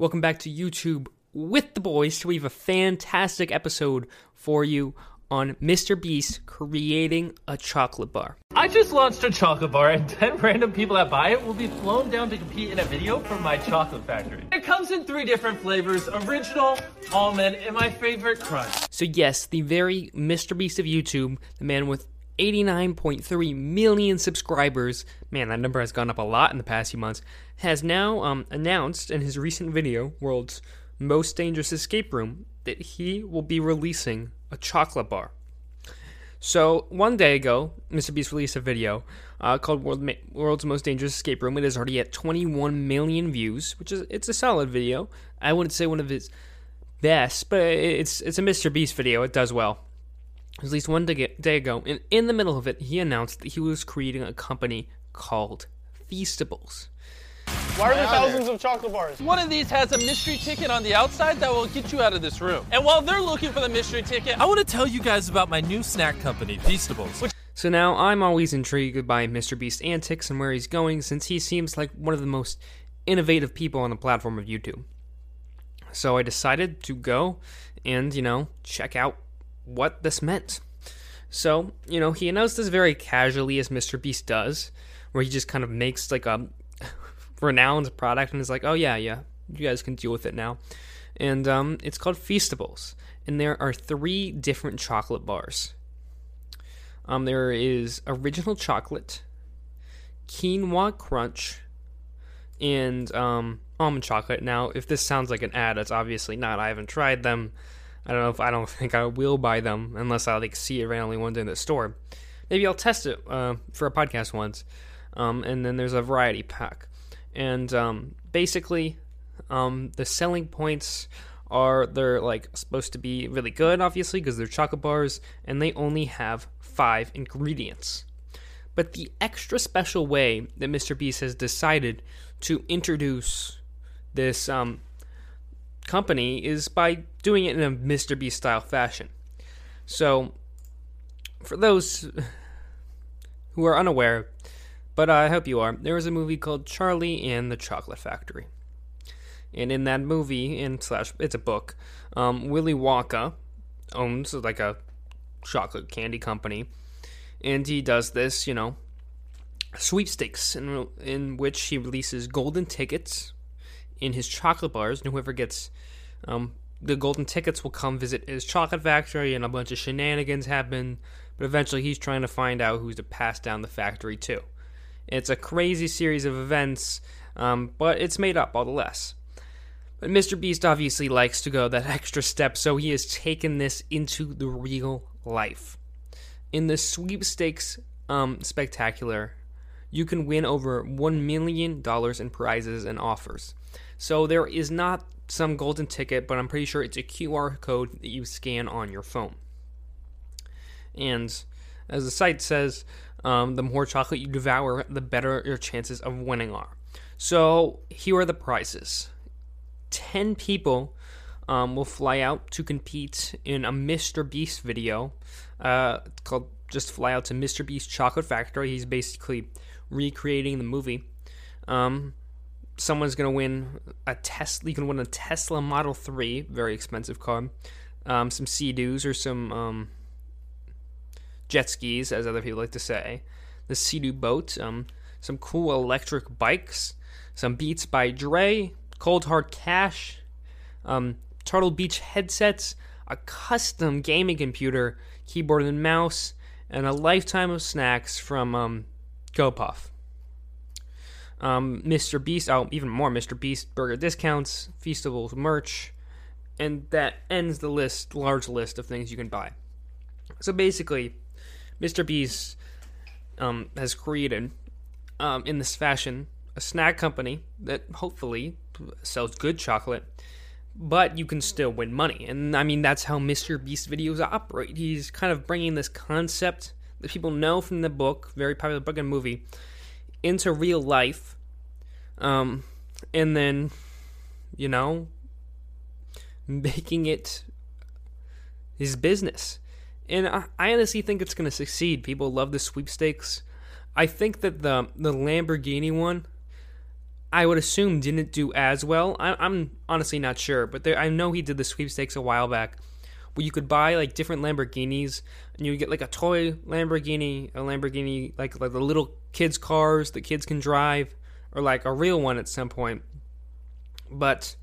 Welcome back to YouTube with the boys. We have a fantastic episode for you on Mr. Beast creating a chocolate bar. I just launched a chocolate bar, and 10 random people that buy it will be flown down to compete in a video for my chocolate factory. It comes in three different flavors original, almond, and my favorite crunch. So, yes, the very Mr. Beast of YouTube, the man with 89.3 million subscribers, man, that number has gone up a lot in the past few months, has now um, announced in his recent video, World's Most Dangerous Escape Room, that he will be releasing a chocolate bar. So one day ago, Mr. Beast released a video uh, called World Ma- "World's Most Dangerous Escape Room." It is already at 21 million views, which is it's a solid video. I wouldn't say one of his best, but it's it's a Mr. Beast video. It does well. At least one day, day ago, and in the middle of it, he announced that he was creating a company called Feastables. Why are there thousands of chocolate bars? One of these has a mystery ticket on the outside that will get you out of this room. And while they're looking for the mystery ticket, I want to tell you guys about my new snack company, Feastables. So now I'm always intrigued by Mr. Beast's antics and where he's going since he seems like one of the most innovative people on the platform of YouTube. So I decided to go and, you know, check out what this meant. So, you know, he announced this very casually as Mr. Beast does, where he just kind of makes like a renowned product and is like, oh yeah, yeah, you guys can deal with it now. And um, it's called Feastables, and there are three different chocolate bars. Um, there is original chocolate, quinoa crunch, and um, almond chocolate. Now, if this sounds like an ad, it's obviously not. I haven't tried them. I don't know if I don't think I will buy them unless I like see it randomly one day in the store. Maybe I'll test it uh, for a podcast once. Um, and then there's a variety pack and um, basically um, the selling points are they're like supposed to be really good obviously because they're chocolate bars and they only have five ingredients but the extra special way that mr beast has decided to introduce this um, company is by doing it in a mr beast style fashion so for those who are unaware but I hope you are. There was a movie called Charlie and the Chocolate Factory. And in that movie, and slash, it's a book, um, Willy Wonka owns like a chocolate candy company. And he does this, you know, sweepstakes in, in which he releases golden tickets in his chocolate bars. And whoever gets um, the golden tickets will come visit his chocolate factory, and a bunch of shenanigans happen. But eventually, he's trying to find out who's to pass down the factory to. It's a crazy series of events, um, but it's made up all the less. But Mr. Beast obviously likes to go that extra step, so he has taken this into the real life. In the sweepstakes um, spectacular, you can win over $1 million in prizes and offers. So there is not some golden ticket, but I'm pretty sure it's a QR code that you scan on your phone. And as the site says, um, the more chocolate you devour, the better your chances of winning are. So here are the prizes 10 people um, will fly out to compete in a Mr. Beast video. Uh, called Just Fly Out to Mr. Beast Chocolate Factory. He's basically recreating the movie. Um, someone's going to win a Tesla. You can win a Tesla Model 3, very expensive car. Um, some Sea-Doos or some um, jet skis, as other people like to say, the Sea-Doo boat, um, some cool electric bikes, some Beats by Dre, Cold Hard Cash, um, Turtle Beach headsets, a custom gaming computer, keyboard and mouse, and a lifetime of snacks from um, GoPuff. Um, Mr. Beast, oh, even more Mr. Beast burger discounts, Feastables merch, and that ends the list, large list of things you can buy. So basically, Mr. Beast um, has created um, in this fashion a snack company that hopefully sells good chocolate, but you can still win money. And I mean, that's how Mr. Beast videos operate. He's kind of bringing this concept that people know from the book, very popular book and movie, into real life. Um, and then, you know, making it his business and I, I honestly think it's going to succeed. People love the sweepstakes. I think that the the Lamborghini one I would assume didn't do as well. I, am honestly not sure, but there, I know he did the sweepstakes a while back, where you could buy like different Lamborghinis, and you would get like a toy Lamborghini, a Lamborghini like like the little kids' cars that kids can drive, or like a real one at some point. But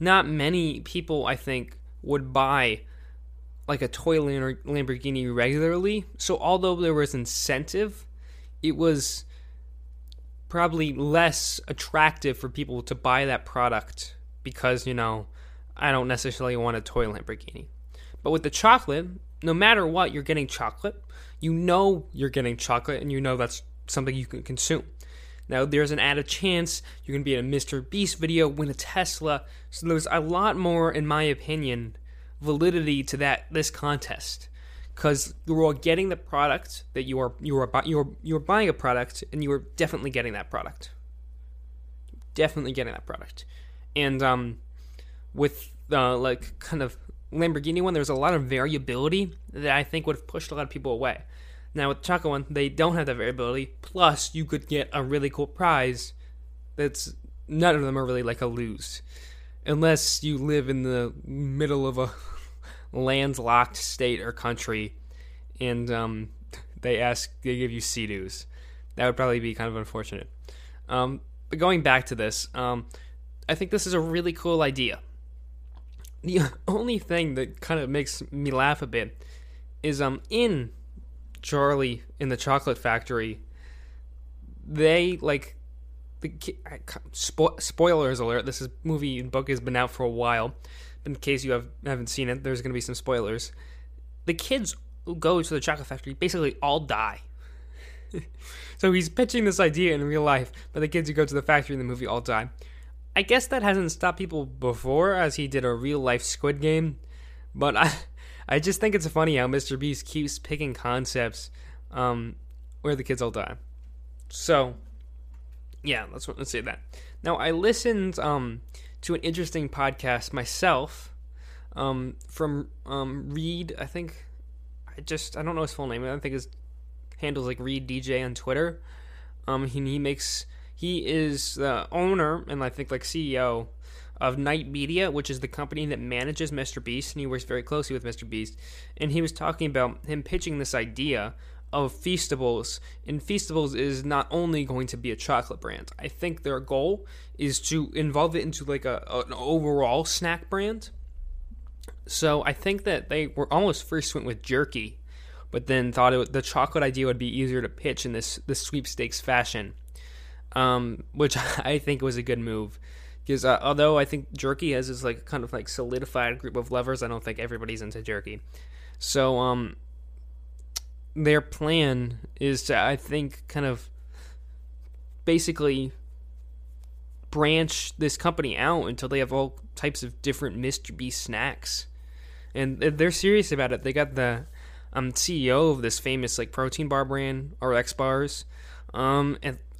not many people, I think, would buy like a toy Lamborghini regularly. So although there was incentive, it was probably less attractive for people to buy that product because, you know, I don't necessarily want a toy Lamborghini. But with the chocolate, no matter what, you're getting chocolate. You know you're getting chocolate and you know that's something you can consume. Now, there's an added chance you're going to be in a Mr. Beast video, win a Tesla. So there's a lot more, in my opinion, validity to that this contest because you are all getting the product that you are you are you are you are buying a product and you are definitely getting that product. Definitely getting that product, and um, with uh, like kind of Lamborghini one, there's a lot of variability that I think would have pushed a lot of people away. Now with the Choco one, they don't have that variability. Plus, you could get a really cool prize. That's none of them are really like a lose, unless you live in the middle of a landlocked state or country, and um, they ask they give you Sea-Doos. That would probably be kind of unfortunate. Um, but going back to this, um, I think this is a really cool idea. The only thing that kind of makes me laugh a bit is um in Charlie in the Chocolate Factory, they like the spo- spoilers alert. This is movie and book has been out for a while in case you have, haven't seen it, there's going to be some spoilers. The kids who go to the chocolate factory basically all die. so he's pitching this idea in real life, but the kids who go to the factory in the movie all die. I guess that hasn't stopped people before, as he did a real life Squid Game. But I, I just think it's funny how Mr. Beast keeps picking concepts um, where the kids all die. So, yeah, let's let's say that. Now I listened um, to an interesting podcast myself um, from um, Reed. I think I just I don't know his full name. I think his handles like Reed DJ on Twitter. Um, he, he makes he is the owner and I think like CEO of Night Media, which is the company that manages Mr. Beast, and he works very closely with Mr. Beast. And he was talking about him pitching this idea of Feastables, and Feastables is not only going to be a chocolate brand. I think their goal is to involve it into like a, an overall snack brand. So I think that they were almost first went with jerky, but then thought it, the chocolate idea would be easier to pitch in this this sweepstakes fashion, um, which I think was a good move. Because uh, although I think jerky has this like kind of like solidified group of lovers, I don't think everybody's into jerky. So um, their plan is to, I think, kind of basically branch this company out until they have all types of different Mr. Beast snacks. And they're serious about it. They got the um, CEO of this famous like protein bar brand, RX bars, um, and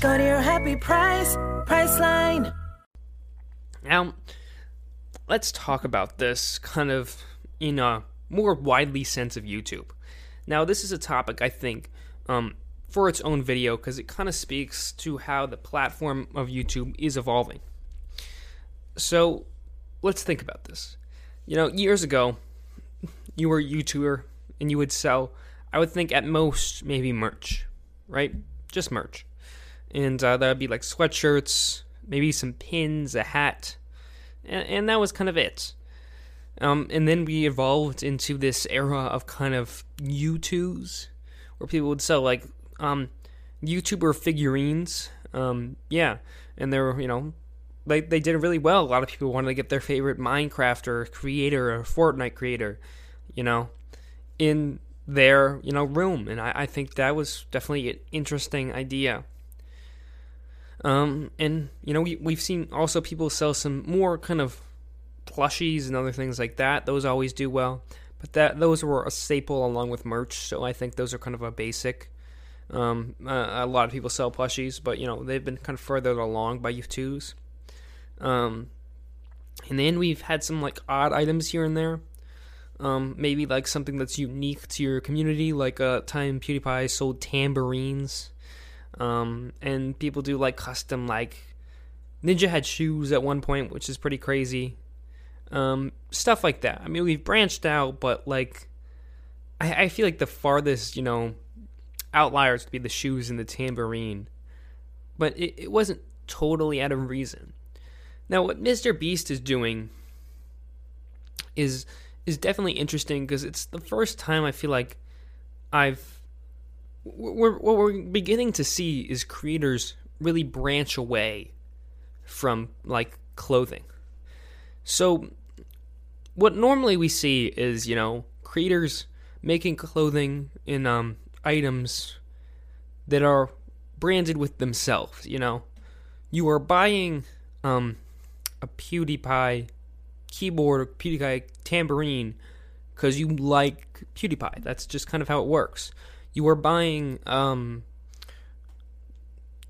Go to your happy price, Priceline. Now, let's talk about this kind of in a more widely sense of YouTube. Now, this is a topic I think um, for its own video because it kind of speaks to how the platform of YouTube is evolving. So, let's think about this. You know, years ago, you were a YouTuber and you would sell, I would think at most, maybe merch, right? Just merch. And uh, that would be like sweatshirts, maybe some pins, a hat, and, and that was kind of it. Um, and then we evolved into this era of kind of Youtooz, where people would sell like um, YouTuber figurines. Um, yeah, and they were, you know, they, they did really well. A lot of people wanted to get their favorite Minecraft or creator or Fortnite creator, you know, in their, you know, room. And I, I think that was definitely an interesting idea. Um, and you know, we we've seen also people sell some more kind of plushies and other things like that. Those always do well. But that those were a staple along with merch, so I think those are kind of a basic. Um, uh, a lot of people sell plushies, but you know they've been kind of further along by Youtooz. Um, and then we've had some like odd items here and there. Um, maybe like something that's unique to your community, like a uh, time PewDiePie sold tambourines. Um, and people do like custom like Ninja had shoes at one point, which is pretty crazy. Um, stuff like that. I mean, we've branched out, but like, I, I feel like the farthest, you know, outliers would be the shoes and the tambourine. But it, it wasn't totally out of reason. Now, what Mr. Beast is doing is is definitely interesting because it's the first time I feel like I've we're, what we're beginning to see is creators really branch away from like clothing. So what normally we see is, you know, creators making clothing in um, items that are branded with themselves, you know. You are buying um, a PewDiePie keyboard or PewDiePie tambourine because you like PewDiePie. That's just kind of how it works. You are buying um,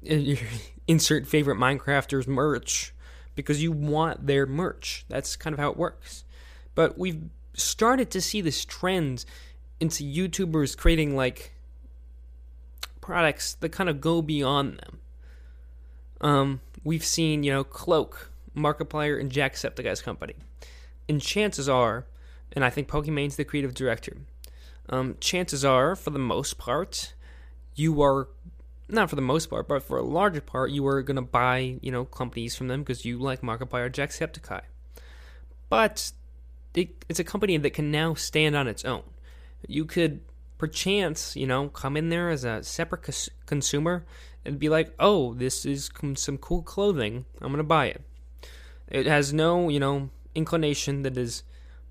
insert favorite Minecrafters merch because you want their merch. That's kind of how it works. But we've started to see this trend into YouTubers creating like products that kind of go beyond them. Um, we've seen, you know, Cloak, Markiplier, and Jacksepticeye's company. And chances are, and I think Pokimane's the creative director, um, chances are, for the most part, you are not for the most part, but for a larger part, you are going to buy, you know, companies from them because you like Markiplier Jacksepticeye. But it, it's a company that can now stand on its own. You could, perchance, you know, come in there as a separate cons- consumer and be like, oh, this is some cool clothing. I'm going to buy it. It has no, you know, inclination that is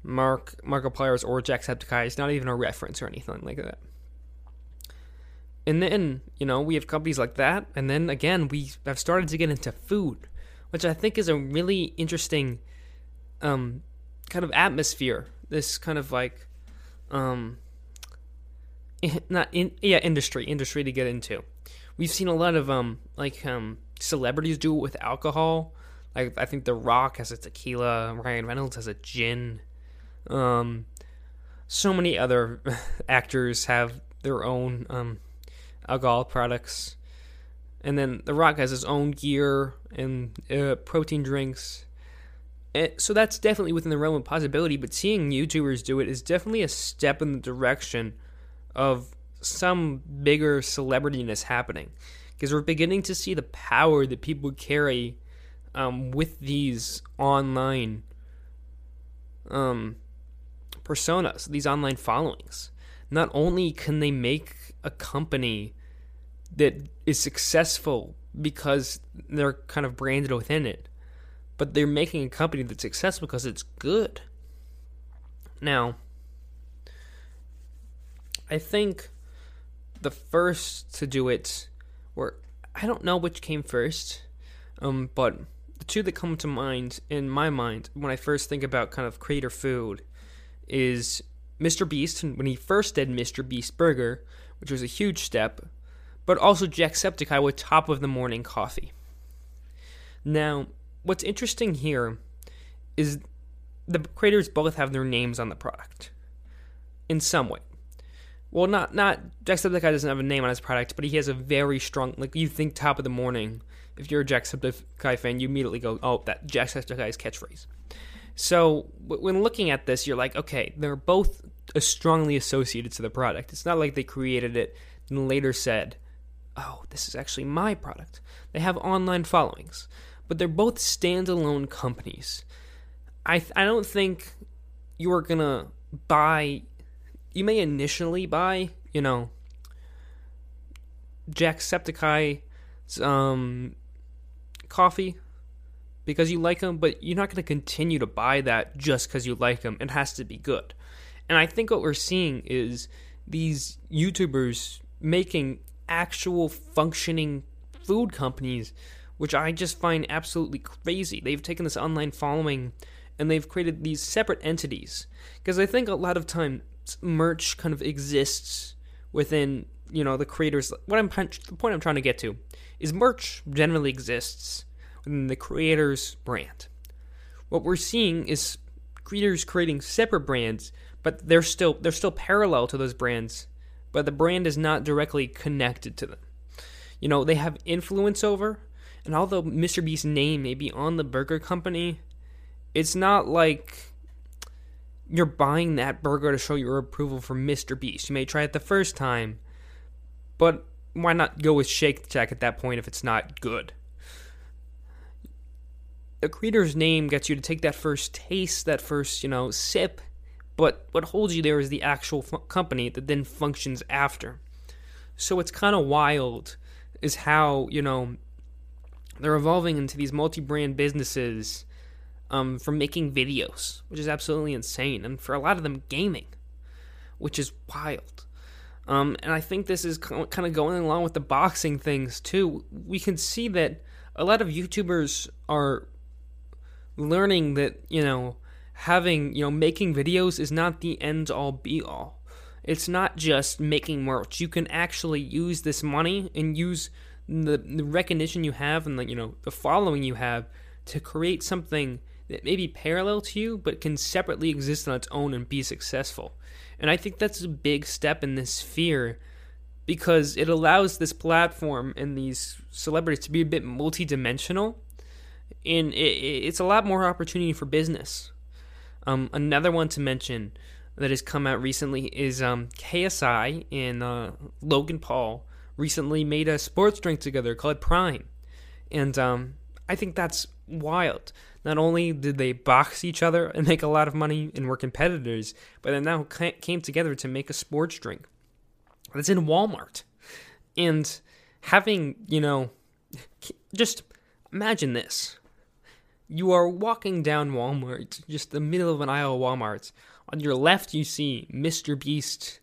Mark Markiplier's or Jacksepticeye. is not even a reference or anything like that. And then, you know, we have companies like that. And then again, we have started to get into food, which I think is a really interesting um, kind of atmosphere. This kind of like, um, not in, yeah, industry, industry to get into. We've seen a lot of, um, like, um, celebrities do it with alcohol. Like, I think The Rock has a tequila, Ryan Reynolds has a gin. Um, so many other actors have their own, um, alcohol products. And then The Rock has his own gear and uh, protein drinks. And so that's definitely within the realm of possibility, but seeing YouTubers do it is definitely a step in the direction of some bigger celebrityness happening. Because we're beginning to see the power that people carry um, with these online um, personas, these online followings. Not only can they make a company that is successful because they're kind of branded within it, but they're making a company that's successful because it's good. Now, I think the first to do it were I don't know which came first, um, but the two that come to mind in my mind when I first think about kind of creator food is Mr. Beast when he first did Mr. Beast Burger, which was a huge step, but also Jacksepticeye with top of the morning coffee. Now, what's interesting here is the creators both have their names on the product in some way. Well, not not Jacksepticeye doesn't have a name on his product, but he has a very strong like you think top of the morning. If you're a Jacksepticeye fan, you immediately go, "Oh, that Jacksepticeye's catchphrase." So when looking at this, you're like, okay, they're both strongly associated to the product. It's not like they created it and later said, oh, this is actually my product. They have online followings, but they're both standalone companies. I I don't think you are gonna buy. You may initially buy, you know, Jacksepticeye's um, coffee because you like them, but you're not going to continue to buy that just because you like them. It has to be good. And I think what we're seeing is these YouTubers making actual functioning food companies which I just find absolutely crazy. They've taken this online following and they've created these separate entities because I think a lot of times merch kind of exists within you know the creators. What I'm the point I'm trying to get to is merch generally exists within the creator's brand. What we're seeing is creators creating separate brands, but they're still they're still parallel to those brands, but the brand is not directly connected to them. You know, they have influence over, and although Mr. Beast's name may be on the burger company, it's not like you're buying that burger to show your approval for Mr. Beast. You may try it the first time, but why not go with Shake Shack at that point if it's not good? The creator's name gets you to take that first taste, that first, you know, sip, but what holds you there is the actual f- company that then functions after. So it's kind of wild is how, you know, they're evolving into these multi-brand businesses um, from making videos, which is absolutely insane, and for a lot of them, gaming, which is wild. Um, and I think this is kind of going along with the boxing things too. We can see that a lot of YouTubers are learning that you know having you know making videos is not the end all be all. It's not just making merch. You can actually use this money and use the, the recognition you have and the you know the following you have to create something that may be parallel to you but can separately exist on its own and be successful. And I think that's a big step in this sphere because it allows this platform and these celebrities to be a bit multidimensional and it, it's a lot more opportunity for business. Um, another one to mention that has come out recently is um, KSI and uh, Logan Paul recently made a sports drink together called Prime, and um, I think that's wild. Not only did they box each other and make a lot of money and were competitors, but they now came together to make a sports drink that's in Walmart. And having, you know, just imagine this. You are walking down Walmart, just the middle of an aisle of Walmart. On your left, you see Mr. Beast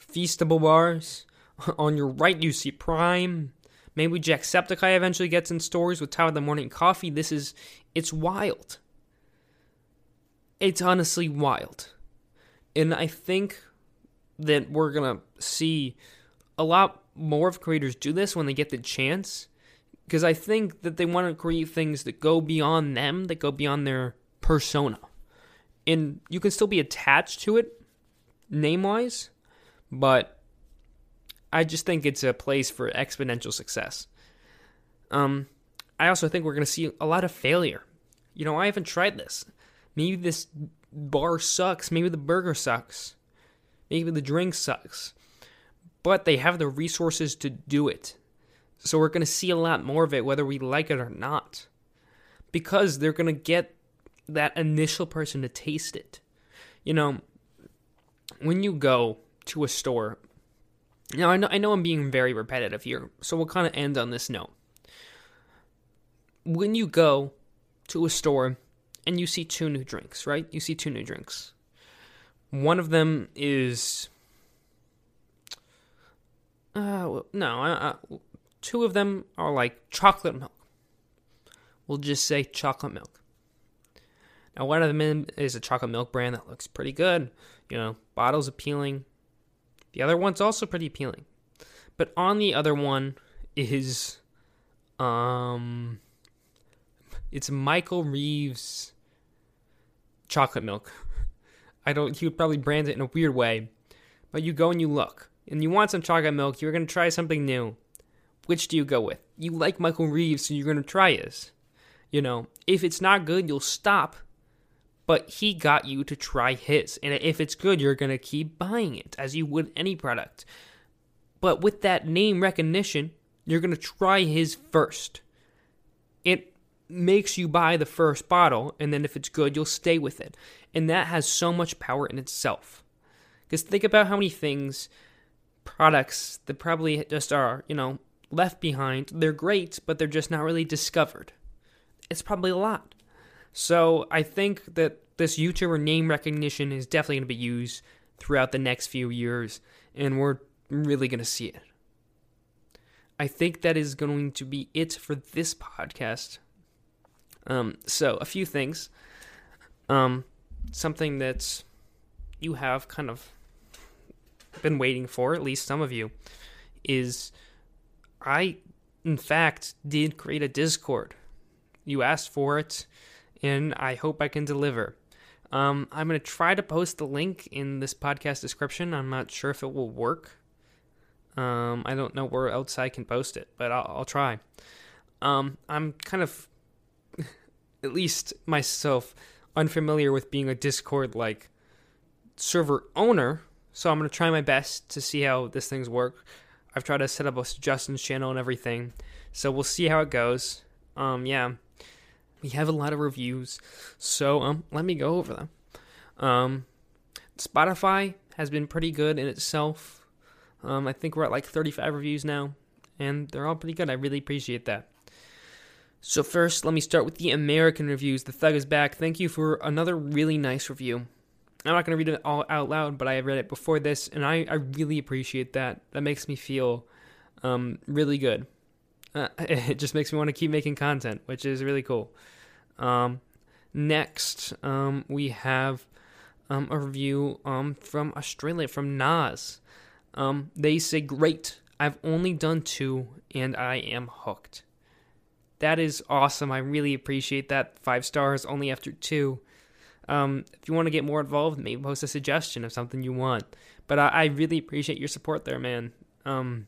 Feastable bars. On your right, you see Prime. Maybe Jacksepticeye eventually gets in stores with Top of the Morning Coffee. This is, it's wild. It's honestly wild. And I think that we're going to see a lot more of creators do this when they get the chance. Because I think that they want to create things that go beyond them, that go beyond their persona. And you can still be attached to it, name wise, but I just think it's a place for exponential success. Um, I also think we're going to see a lot of failure. You know, I haven't tried this. Maybe this bar sucks. Maybe the burger sucks. Maybe the drink sucks. But they have the resources to do it. So we're going to see a lot more of it, whether we like it or not. Because they're going to get that initial person to taste it. You know, when you go to a store, now I know I know I'm being very repetitive here, so we'll kind of end on this note. When you go to a store and you see two new drinks, right? You see two new drinks. One of them is uh no, uh, two of them are like chocolate milk. We'll just say chocolate milk. Now, one of them is a chocolate milk brand that looks pretty good. You know, bottle's appealing, the other one's also pretty appealing. But on the other one is um it's Michael Reeves chocolate milk. I don't he would probably brand it in a weird way. But you go and you look and you want some chocolate milk, you're gonna try something new. Which do you go with? You like Michael Reeves, so you're gonna try his. You know, if it's not good, you'll stop but he got you to try his. And if it's good, you're going to keep buying it as you would any product. But with that name recognition, you're going to try his first. It makes you buy the first bottle, and then if it's good, you'll stay with it. And that has so much power in itself. Because think about how many things, products that probably just are, you know, left behind, they're great, but they're just not really discovered. It's probably a lot. So I think that this YouTuber name recognition is definitely going to be used throughout the next few years, and we're really going to see it. I think that is going to be it for this podcast. Um, so a few things. Um, something that you have kind of been waiting for, at least some of you, is I, in fact, did create a Discord. You asked for it, and I hope I can deliver. Um, I'm going to try to post the link in this podcast description. I'm not sure if it will work. Um, I don't know where else I can post it, but I'll, I'll try. Um, I'm kind of, at least myself, unfamiliar with being a Discord like server owner, so I'm gonna try my best to see how this thing's work. I've tried to set up a suggestions channel and everything, so we'll see how it goes. Um, yeah, we have a lot of reviews, so um, let me go over them. Um, Spotify has been pretty good in itself. Um, I think we're at like 35 reviews now, and they're all pretty good. I really appreciate that. So first, let me start with the American reviews. The Thug is back. Thank you for another really nice review. I'm not going to read it all out loud, but I read it before this, and I, I really appreciate that. That makes me feel um, really good. Uh, it just makes me want to keep making content, which is really cool. Um, next, um, we have um, a review um, from Australia, from Nas. Um, they say, Great, I've only done two, and I am hooked. That is awesome. I really appreciate that. Five stars only after two. Um, if you want to get more involved, maybe post a suggestion of something you want. But I, I really appreciate your support there, man. Um,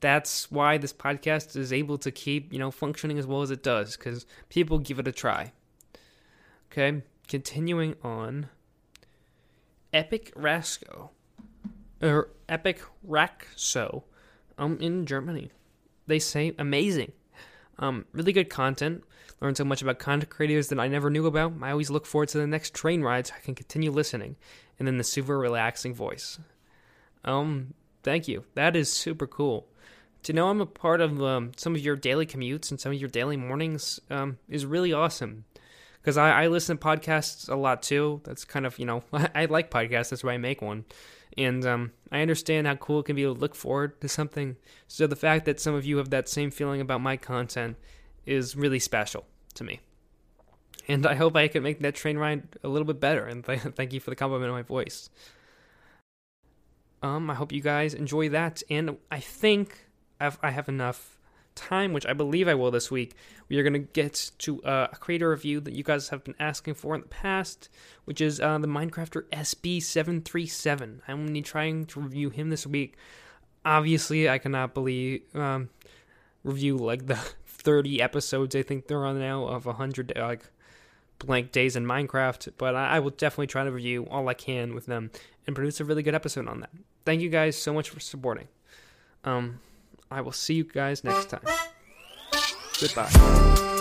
that's why this podcast is able to keep, you know, functioning as well as it does, because people give it a try. Okay, continuing on. Epic Rasco, or Epic Raxo, um, in Germany. They say amazing. Um, really good content. Learned so much about content creators that I never knew about. I always look forward to the next train ride so I can continue listening. And then the super relaxing voice. Um, thank you. That is super cool. To know I'm a part of um, some of your daily commutes and some of your daily mornings um, is really awesome. Because I, I listen to podcasts a lot too. That's kind of, you know, I like podcasts. That's why I make one. And um, I understand how cool it can be to look forward to something. So the fact that some of you have that same feeling about my content is really special to me. And I hope I can make that train ride a little bit better. And th- thank you for the compliment on my voice. Um, I hope you guys enjoy that. And I think I've, I have enough time, which I believe I will this week, we are going to get to uh, a creator review that you guys have been asking for in the past, which is uh, the Minecrafter SB737. I'm going to be trying to review him this week. Obviously, I cannot believe um, review like the 30 episodes I think they're on now of 100 like blank days in Minecraft, but I, will definitely try to review all I can with them and produce a really good episode on that. Thank you guys so much for supporting. Um, I will see you guys next time. Goodbye.